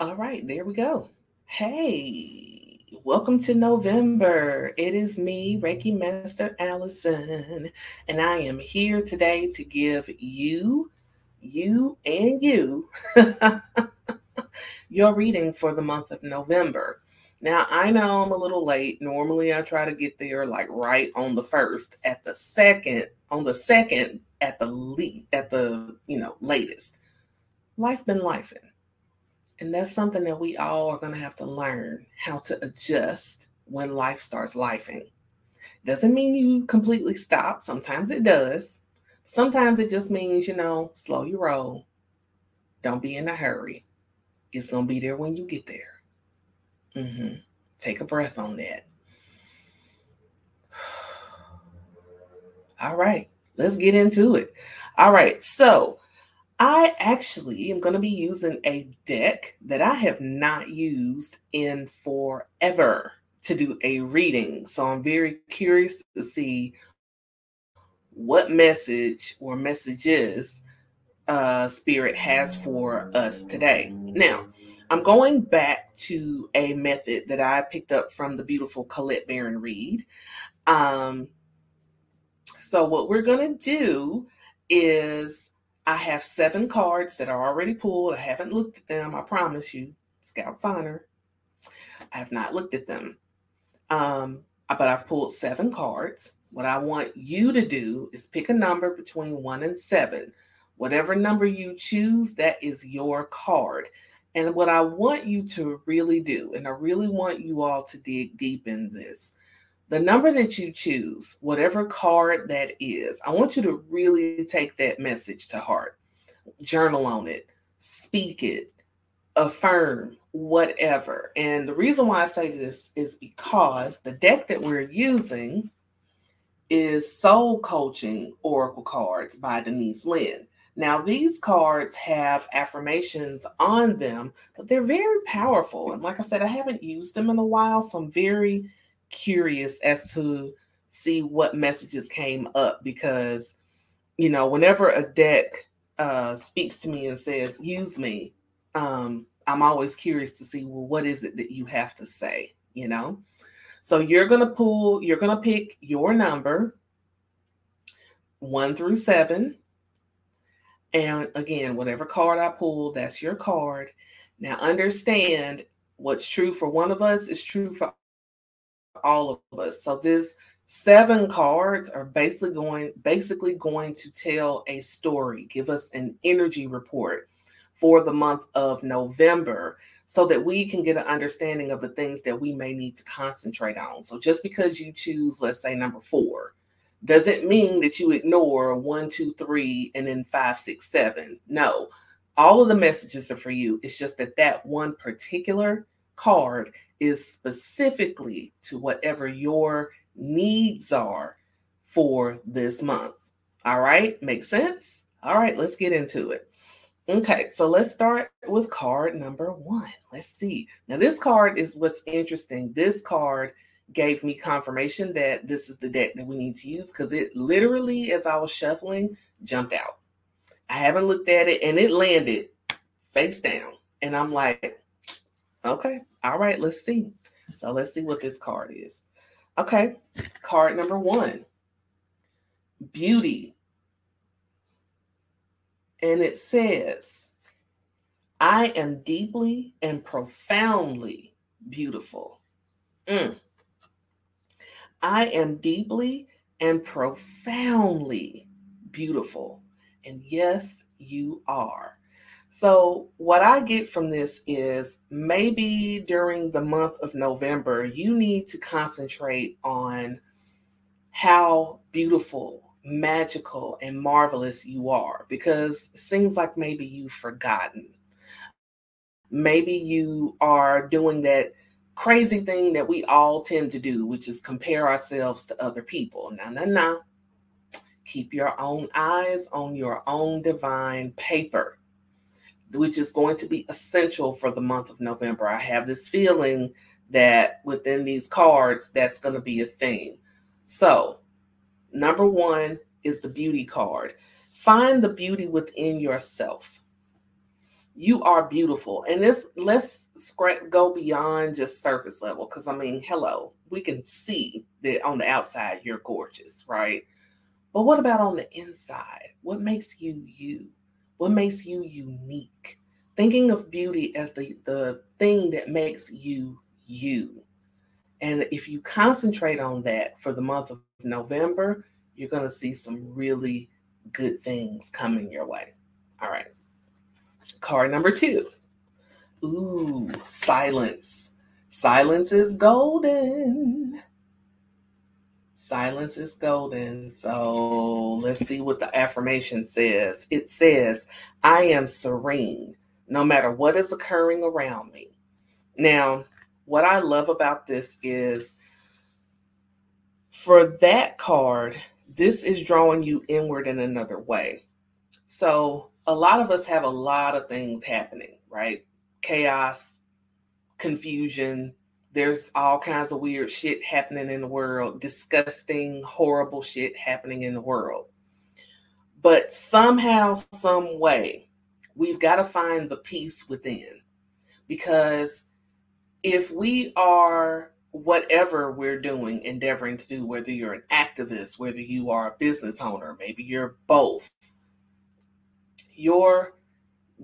All right, there we go. Hey, welcome to November. It is me, Reiki Master Allison, and I am here today to give you, you, and you your reading for the month of November. Now, I know I'm a little late. Normally, I try to get there like right on the first, at the second, on the second, at the least, at the you know latest. Life been lifing, and that's something that we all are going to have to learn how to adjust when life starts lifing. Doesn't mean you completely stop. Sometimes it does. Sometimes it just means you know slow your roll. Don't be in a hurry. It's going to be there when you get there. Mm-hmm. Take a breath on that. All right, let's get into it. All right, so I actually am going to be using a deck that I have not used in forever to do a reading. So I'm very curious to see what message or messages uh, Spirit has for us today. Now, I'm going back to a method that I picked up from the beautiful Colette Baron Reid. Um, so, what we're going to do is I have seven cards that are already pulled. I haven't looked at them, I promise you. Scout Signer. I have not looked at them. Um, but I've pulled seven cards. What I want you to do is pick a number between one and seven. Whatever number you choose, that is your card. And what I want you to really do, and I really want you all to dig deep in this, the number that you choose, whatever card that is, I want you to really take that message to heart. Journal on it, speak it, affirm, whatever. And the reason why I say this is because the deck that we're using is Soul Coaching Oracle Cards by Denise Linn. Now, these cards have affirmations on them, but they're very powerful. And like I said, I haven't used them in a while, so I'm very curious as to see what messages came up because, you know, whenever a deck uh, speaks to me and says, use me, um, I'm always curious to see, well, what is it that you have to say, you know? So you're going to pull, you're going to pick your number one through seven and again, whatever card I pull, that's your card. Now, understand what's true for one of us is true for all of us. So this seven cards are basically going basically going to tell a story, give us an energy report for the month of November so that we can get an understanding of the things that we may need to concentrate on. So just because you choose, let's say number 4, doesn't mean that you ignore one, two, three, and then five, six, seven. No, all of the messages are for you. It's just that that one particular card is specifically to whatever your needs are for this month. All right, makes sense? All right, let's get into it. Okay, so let's start with card number one. Let's see. Now, this card is what's interesting. This card gave me confirmation that this is the deck that we need to use because it literally, as I was shuffling, jumped out. I haven't looked at it and it landed face down. And I'm like, okay, all right, let's see. So let's see what this card is. Okay, card number one beauty. And it says, I am deeply and profoundly beautiful. Mm. I am deeply and profoundly beautiful. And yes, you are. So, what I get from this is maybe during the month of November, you need to concentrate on how beautiful, magical, and marvelous you are because it seems like maybe you've forgotten. Maybe you are doing that crazy thing that we all tend to do, which is compare ourselves to other people. No, no, no. Keep your own eyes on your own divine paper, which is going to be essential for the month of November. I have this feeling that within these cards, that's going to be a theme. So, number one is the beauty card. Find the beauty within yourself. You are beautiful. And this let's go beyond just surface level because I mean, hello, we can see that on the outside you're gorgeous, right? But what about on the inside? What makes you you? What makes you unique? Thinking of beauty as the, the thing that makes you you. And if you concentrate on that for the month of November, you're going to see some really good things coming your way. All right. Card number two. Ooh, silence. Silence is golden. Silence is golden. So let's see what the affirmation says. It says, I am serene no matter what is occurring around me. Now, what I love about this is for that card, this is drawing you inward in another way. So, a lot of us have a lot of things happening, right? Chaos, confusion, there's all kinds of weird shit happening in the world, disgusting, horrible shit happening in the world. But somehow, some way, we've got to find the peace within. Because if we are whatever we're doing, endeavoring to do, whether you're an activist, whether you are a business owner, maybe you're both, you're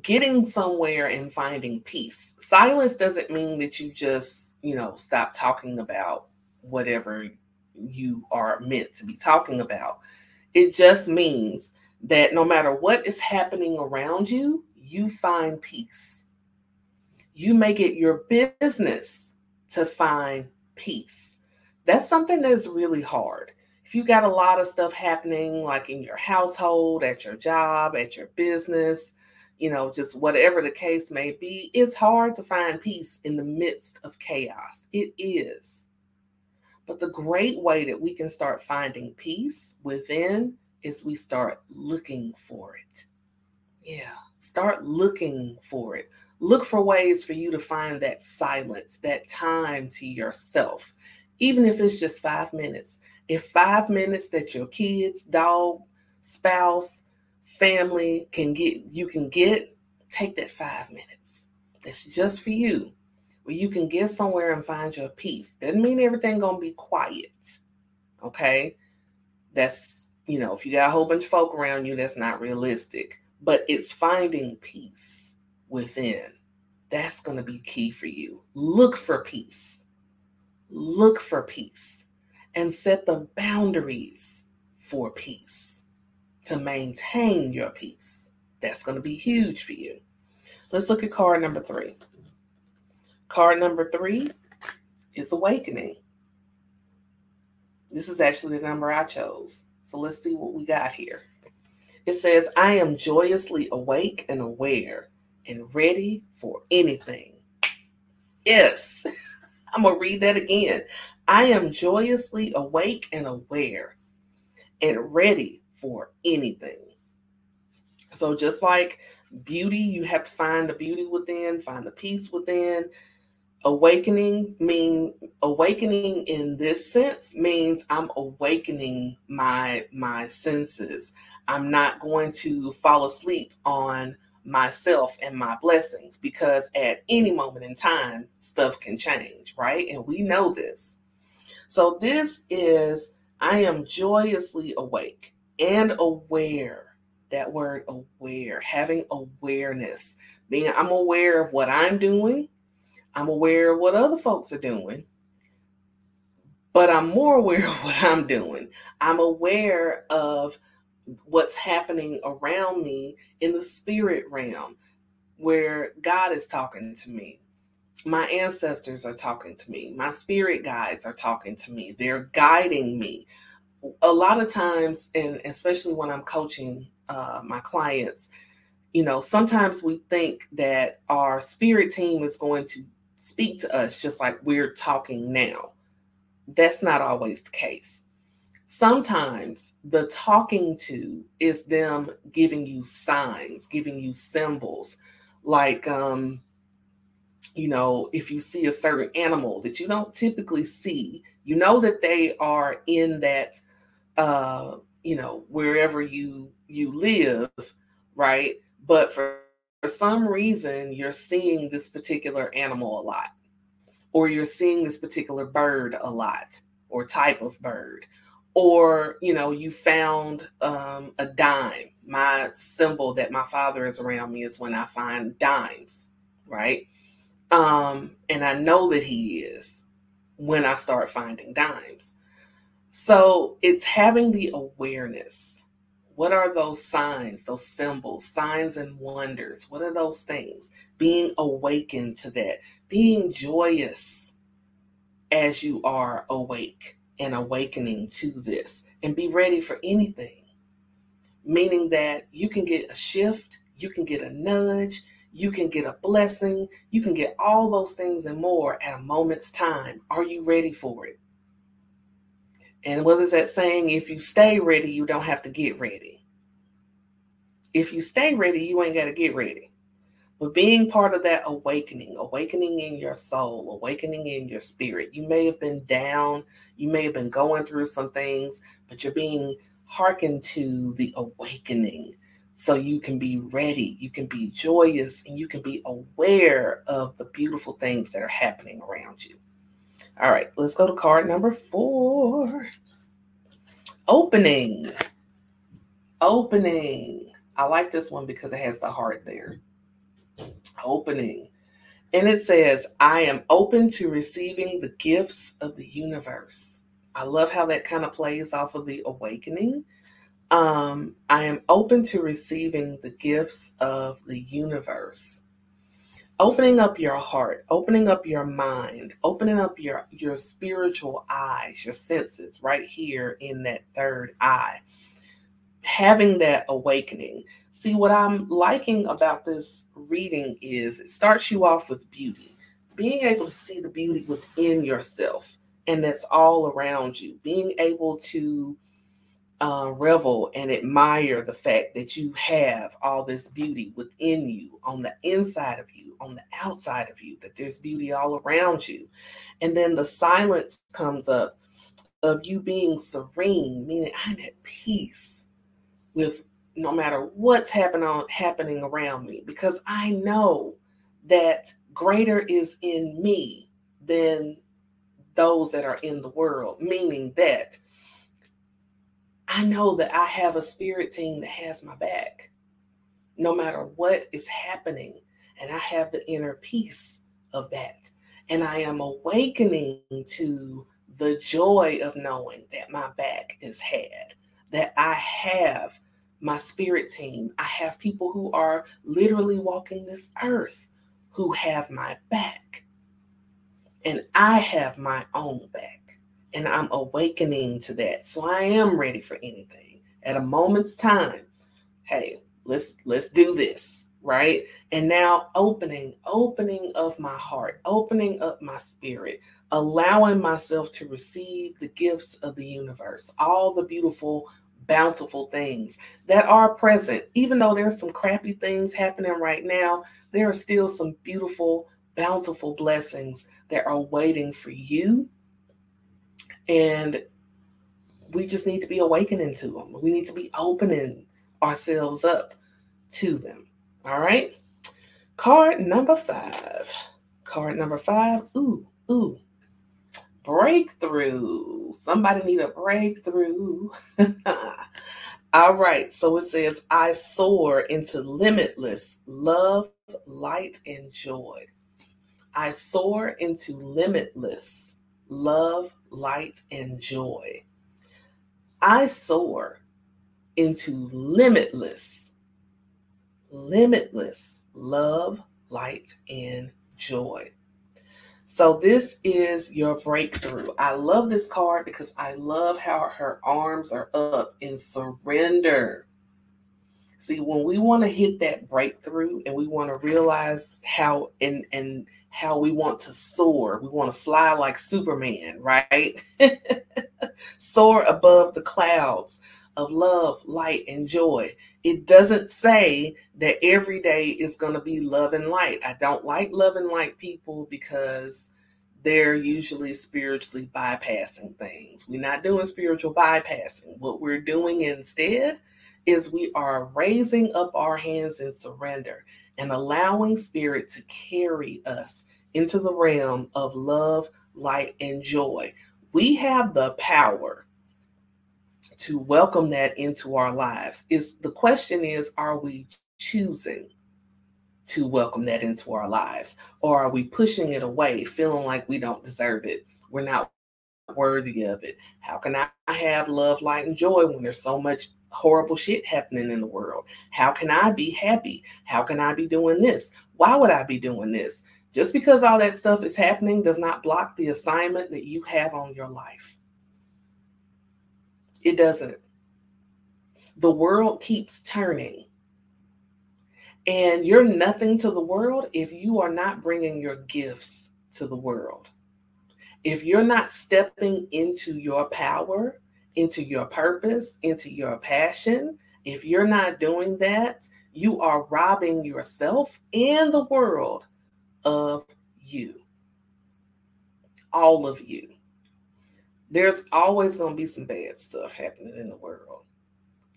getting somewhere and finding peace. Silence doesn't mean that you just you know, stop talking about whatever you are meant to be talking about. It just means that no matter what is happening around you, you find peace. You make it your business to find peace. That's something that's really hard. If you got a lot of stuff happening, like in your household, at your job, at your business, you know, just whatever the case may be, it's hard to find peace in the midst of chaos. It is. But the great way that we can start finding peace within is we start looking for it. Yeah, start looking for it. Look for ways for you to find that silence, that time to yourself, even if it's just five minutes. If five minutes that your kids, dog, spouse, family can get you can get take that five minutes that's just for you where you can get somewhere and find your peace. Doesn't mean everything gonna be quiet okay? That's you know if you got a whole bunch of folk around you that's not realistic but it's finding peace within. That's to be key for you. Look for peace. Look for peace and set the boundaries for peace to maintain your peace. That's going to be huge for you. Let's look at card number three. Card number three is awakening. This is actually the number I chose. So let's see what we got here. It says, I am joyously awake and aware and ready for anything. Yes, I'm going to read that again. I am joyously awake and aware and ready for anything. So, just like beauty, you have to find the beauty within, find the peace within. Awakening mean awakening in this sense means I'm awakening my my senses. I'm not going to fall asleep on myself and my blessings because at any moment in time stuff can change, right? And we know this. So this is I am joyously awake and aware. That word aware, having awareness, being I'm aware of what I'm doing, I'm aware of what other folks are doing, but I'm more aware of what I'm doing. I'm aware of what's happening around me in the spirit realm where God is talking to me. My ancestors are talking to me. My spirit guides are talking to me. They're guiding me a lot of times, and especially when I'm coaching uh, my clients, you know, sometimes we think that our spirit team is going to speak to us just like we're talking now. That's not always the case. Sometimes the talking to is them giving you signs, giving you symbols, like, um, you know, if you see a certain animal that you don't typically see, you know that they are in that uh, you know, wherever you you live, right? But for for some reason you're seeing this particular animal a lot, or you're seeing this particular bird a lot, or type of bird, or you know you found um, a dime. My symbol that my father is around me is when I find dimes, right? Um, and I know that he is when I start finding dimes. So it's having the awareness what are those signs, those symbols, signs and wonders? What are those things? Being awakened to that, being joyous as you are awake and awakening to this, and be ready for anything. Meaning that you can get a shift, you can get a nudge, you can get a blessing, you can get all those things and more at a moment's time. Are you ready for it? And what is that saying? If you stay ready, you don't have to get ready. If you stay ready, you ain't got to get ready. But being part of that awakening, awakening in your soul, awakening in your spirit, you may have been down, you may have been going through some things, but you're being hearkened to the awakening so you can be ready, you can be joyous, and you can be aware of the beautiful things that are happening around you. All right, let's go to card number four. Opening. Opening. I like this one because it has the heart there. Opening. And it says, I am open to receiving the gifts of the universe. I love how that kind of plays off of the awakening. Um, I am open to receiving the gifts of the universe opening up your heart opening up your mind opening up your your spiritual eyes your senses right here in that third eye. Having that awakening. See what i'm liking about this reading is it starts you off with beauty. Being able to see the beauty within yourself and that's all around you. Being able to uh, revel and admire the fact that you have all this beauty within you, on the inside of you, on the outside of you, that there's beauty all around you. And then the silence comes up of you being serene, meaning I'm at peace with no matter what's happening happening around me because I know that greater is in me than those that are in the world, meaning that I know that I have a spirit team that has my back no matter what is happening. And I have the inner peace of that. And I am awakening to the joy of knowing that my back is had, that I have my spirit team. I have people who are literally walking this earth who have my back. And I have my own back and I'm awakening to that. So I am ready for anything at a moment's time. Hey, let's let's do this, right? And now opening, opening of my heart, opening up my spirit, allowing myself to receive the gifts of the universe, all the beautiful bountiful things that are present. Even though there's some crappy things happening right now, there are still some beautiful, bountiful blessings that are waiting for you and we just need to be awakening to them. We need to be opening ourselves up to them. All right. Card number five. Card number five. Ooh, ooh. Breakthrough. Somebody need a breakthrough. All right. So it says, I soar into limitless love, light, and joy. I soar into limitless love, light, and joy. I soar into limitless, limitless love, light, and joy. So, this is your breakthrough. I love this card because I love how her arms are up in surrender. See, when we want to hit that breakthrough and we want to realize how and and how we want to soar. We want to fly like Superman, right? soar above the clouds of love, light, and joy. It doesn't say that every day is going to be love and light. I don't like love and light people because they're usually spiritually bypassing things. We're not doing spiritual bypassing. What we're doing instead is we are raising up our hands in surrender and allowing spirit to carry us into the realm of love, light, and joy. We have the power to welcome that into our lives. Is the question is, are we choosing to welcome that into our lives? Or are we pushing it away, feeling like we don't deserve it? We're not worthy of it. How can I have love, light, and joy when there's so much horrible shit happening in the world? How can I be happy? How can I be doing this? Why would I be doing this? Just because all that stuff is happening does not block the assignment that you have on your life. It doesn't. The world keeps turning. And you're nothing to the world if you are not bringing your gifts to the world. If you're not stepping into your power, into your purpose, into your passion, if you're not doing that, you are robbing yourself and the world of you. All of you. There's always going to be some bad stuff happening in the world.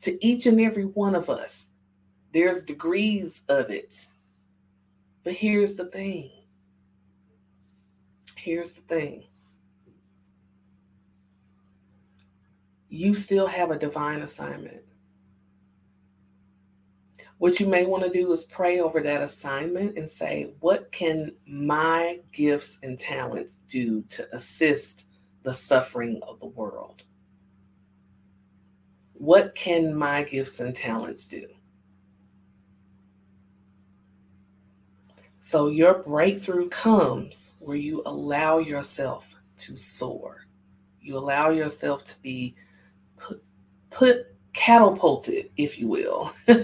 To each and every one of us, there's degrees of it. But here's the thing. Here's the thing. You still have a divine assignment. What you may want to do is pray over that assignment and say, What can my gifts and talents do to assist the suffering of the world? What can my gifts and talents do? So your breakthrough comes where you allow yourself to soar. You allow yourself to be put, catapulted, if you will,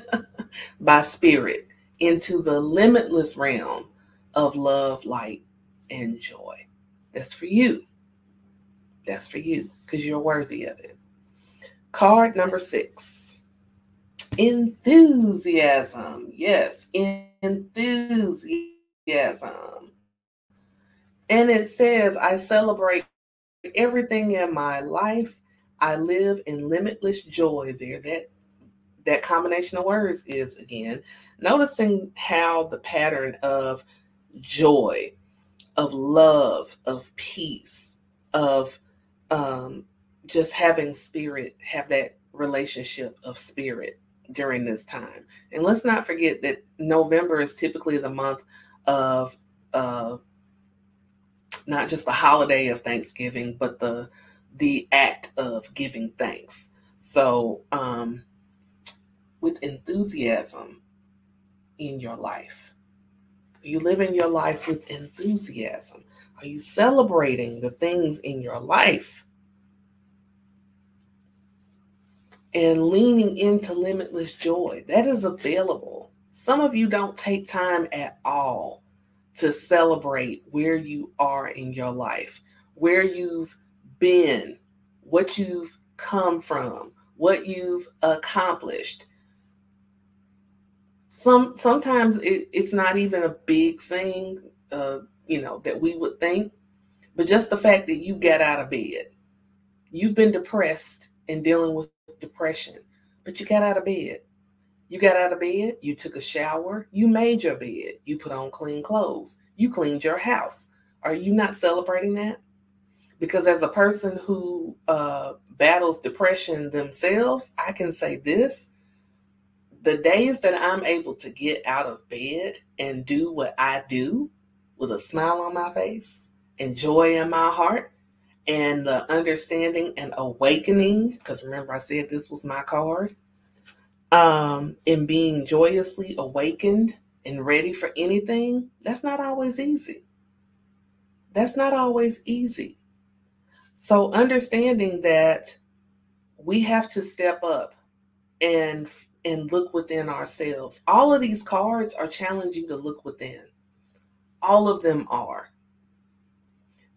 by spirit into the limitless realm of love, light, and joy. That's for you. That's for you because you're worthy of it. Card number six enthusiasm. Yes, enthusiasm. And it says, I celebrate everything in my life. I live in limitless joy there. That that combination of words is again noticing how the pattern of joy, of love, of peace, of um, just having spirit, have that relationship of spirit during this time. And let's not forget that November is typically the month of uh, not just the holiday of Thanksgiving, but the the act of giving thanks. So, um, with enthusiasm in your life, are you living your life with enthusiasm? Are you celebrating the things in your life and leaning into limitless joy? That is available some of you don't take time at all to celebrate where you are in your life, where you've been, what you've come from, what you've accomplished. Some sometimes it, it's not even a big thing, uh, you know, that we would think, but just the fact that you got out of bed, you've been depressed and dealing with depression, but you got out of bed. You got out of bed, you took a shower, you made your bed, you put on clean clothes, you cleaned your house. Are you not celebrating that? Because as a person who uh, battles depression themselves, I can say this the days that I'm able to get out of bed and do what I do with a smile on my face and joy in my heart and the understanding and awakening, because remember I said this was my card um, and being joyously awakened and ready for anything, that's not always easy. That's not always easy. So, understanding that we have to step up and and look within ourselves. All of these cards are challenging to look within. All of them are.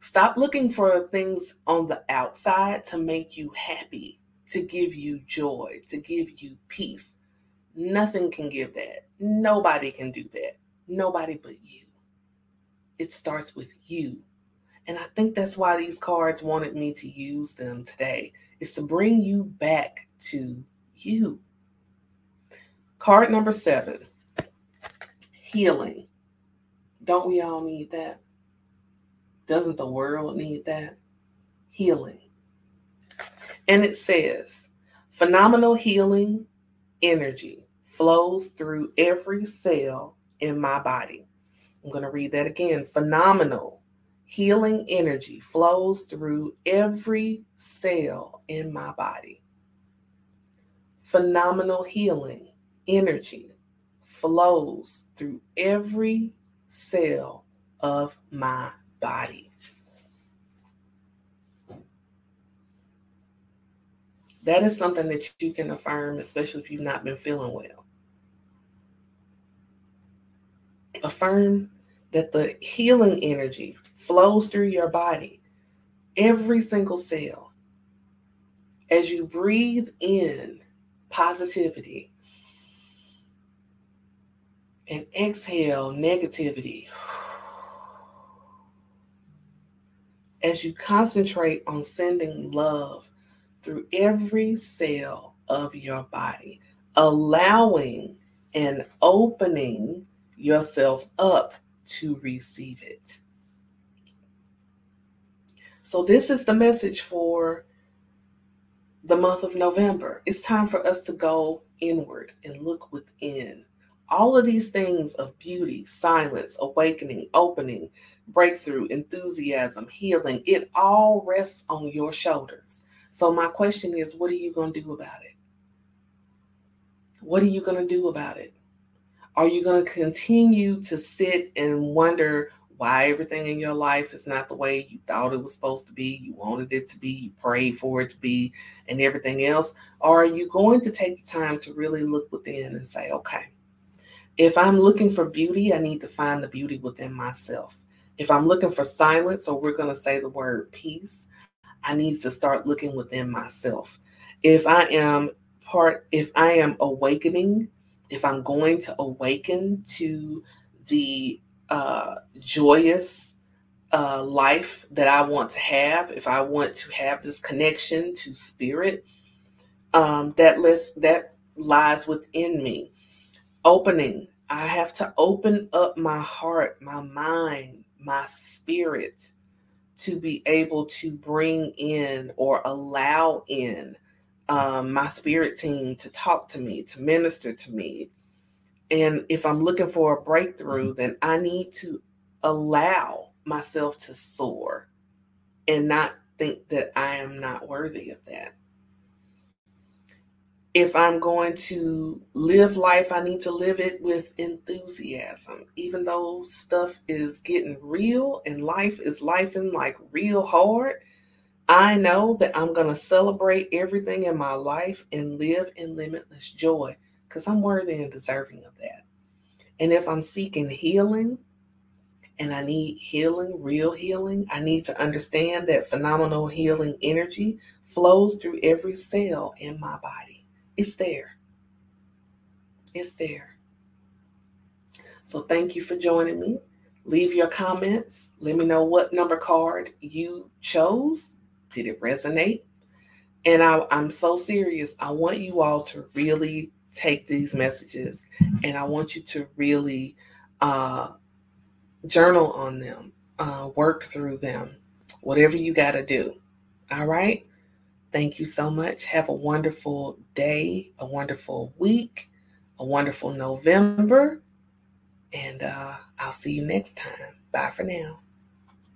Stop looking for things on the outside to make you happy to give you joy, to give you peace. Nothing can give that. Nobody can do that. Nobody but you. It starts with you. And I think that's why these cards wanted me to use them today, is to bring you back to you. Card number seven healing. Don't we all need that? Doesn't the world need that? Healing. And it says, phenomenal healing energy flows through every cell in my body. I'm going to read that again. Phenomenal healing energy flows through every cell in my body. Phenomenal healing energy flows through every cell of my body. That is something that you can affirm, especially if you've not been feeling well. Affirm that the healing energy flows through your body, every single cell. As you breathe in positivity and exhale negativity, as you concentrate on sending love through every cell of your body, allowing and opening yourself up to receive it. So, this is the message for the month of November. It's time for us to go inward and look within. All of these things of beauty, silence, awakening, opening, breakthrough, enthusiasm, healing, it all rests on your shoulders. So, my question is what are you going to do about it? What are you going to do about it? Are you going to continue to sit and wonder why everything in your life is not the way you thought it was supposed to be, you wanted it to be, you prayed for it to be, and everything else? Or are you going to take the time to really look within and say, okay, if I'm looking for beauty, I need to find the beauty within myself. If I'm looking for silence, or we're going to say the word peace, I need to start looking within myself. If I am part, if I am awakening, if I'm going to awaken to the uh, joyous uh, life that I want to have, if I want to have this connection to spirit, um, that list that lies within me. Opening, I have to open up my heart, my mind, my spirit to be able to bring in or allow in um, my spirit team to talk to me, to minister to me. And if I'm looking for a breakthrough, mm-hmm. then I need to allow myself to soar and not think that I am not worthy of that. If I'm going to live life, I need to live it with enthusiasm. Even though stuff is getting real and life is lifing like real hard, I know that I'm going to celebrate everything in my life and live in limitless joy because I'm worthy and deserving of that. And if I'm seeking healing and I need healing, real healing, I need to understand that phenomenal healing energy flows through every cell in my body. It's there. It's there. So thank you for joining me. Leave your comments. Let me know what number card you chose. Did it resonate? And I, am so serious. I want you all to really take these messages and I want you to really uh, journal on them, uh, work through them, whatever you got to do. All right. Thank you so much. Have a wonderful day, a wonderful week, a wonderful November. And uh, I'll see you next time. Bye for now.